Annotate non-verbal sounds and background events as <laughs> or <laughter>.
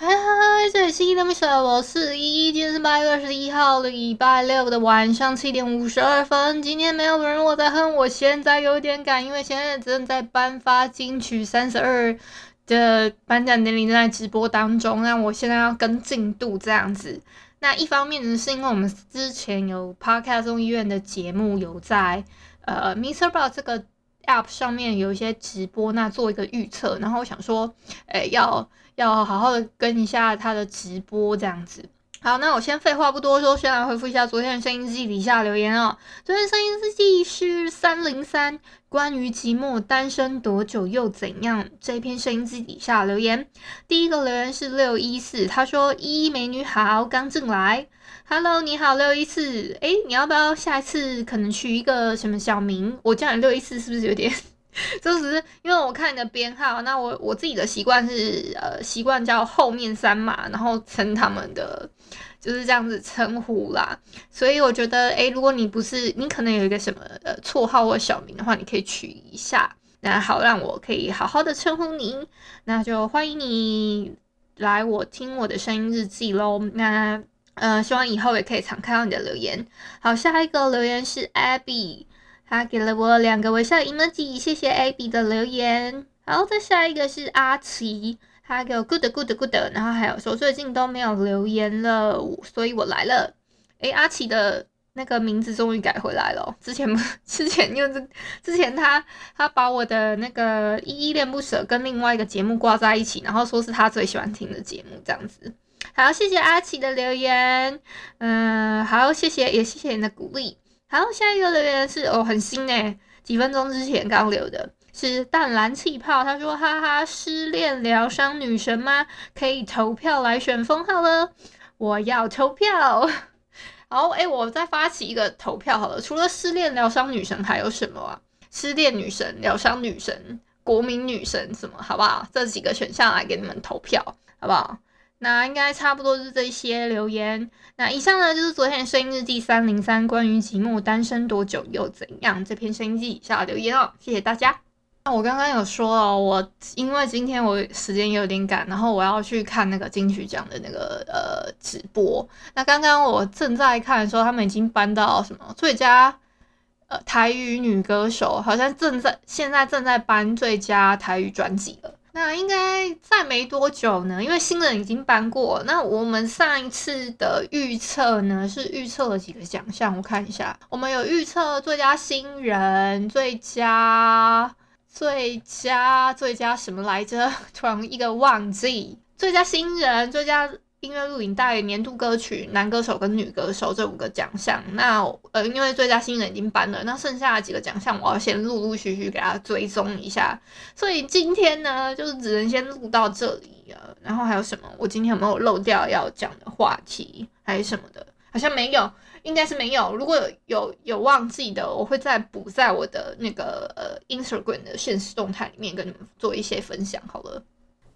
嗨嗨嗨，这里是依依恋不舍，我是依依。今天是八月二十一号，礼拜六的晚上七点五十二分。今天没有人我在哼，我现在有点赶，因为现在正在颁发金曲三十二的颁奖典礼正在直播当中，那我现在要跟进度这样子。那一方面呢，是因为我们之前有 Podcast 综艺院的节目有在呃 MixerBox 这个 App 上面有一些直播，那做一个预测，然后我想说，诶，要。要好好的跟一下他的直播这样子。好，那我先废话不多说，先来回复一下昨天的声音日记底下留言哦。昨天声音日记是三零三，关于寂寞单身多久又怎样？这篇声音日记底下留言，第一个留言是六一四，他说：“一美女好，刚进来，Hello，你好，六一四，哎，你要不要下一次可能取一个什么小名？我叫你六一四是不是有点？” <laughs> 就只是因为我看你的编号，那我我自己的习惯是呃习惯叫后面三码，然后称他们的就是这样子称呼啦。所以我觉得，诶，如果你不是你可能有一个什么呃绰号或小名的话，你可以取一下，那好让我可以好好的称呼你。那就欢迎你来我听我的声音日记喽。那呃希望以后也可以常看到你的留言。好，下一个留言是 Abby。他给了我两个微笑 emoji，谢谢 Abby 的留言。好，再下一个是阿奇，他给我 good good good，然后还有说最近都没有留言了，所以我来了。诶，阿奇的那个名字终于改回来了，之前 <laughs> 之前因为这之前他他把我的那个依依恋不舍跟另外一个节目挂在一起，然后说是他最喜欢听的节目这样子。好，谢谢阿奇的留言，嗯，好，谢谢也谢谢你的鼓励。好，下一个留言是哦，很新诶，几分钟之前刚留的，是淡蓝气泡。他说：“哈哈，失恋疗伤女神吗？可以投票来选封号了，我要投票。<laughs> ”好，诶，我再发起一个投票好了。除了失恋疗伤女神，还有什么啊？失恋女神、疗伤女神、国民女神什么？好不好？这几个选项来给你们投票，好不好？那应该差不多是这些留言。那以上呢，就是昨天的声音日记三零三，关于寂寞单身多久又怎样这篇声音记以下留言哦，谢谢大家。那我刚刚有说哦，我因为今天我时间有点赶，然后我要去看那个金曲奖的那个呃直播。那刚刚我正在看的时候，他们已经搬到什么最佳呃台语女歌手，好像正在现在正在颁最佳台语专辑了。那应该再没多久呢，因为新人已经颁过。那我们上一次的预测呢，是预测了几个奖项？我看一下，我们有预测最佳新人、最佳、最佳、最佳什么来着？<laughs> 突然一个忘记，最佳新人、最佳。音乐录影带、年度歌曲、男歌手跟女歌手这五个奖项，那呃，因为最佳新人已经颁了，那剩下的几个奖项我要先陆陆续续给他追踪一下，所以今天呢，就是只能先录到这里了。然后还有什么？我今天有没有漏掉要讲的话题，还是什么的？好像没有，应该是没有。如果有有有忘记的，我会再补在我的那个呃 Instagram 的现实动态里面跟你们做一些分享。好了。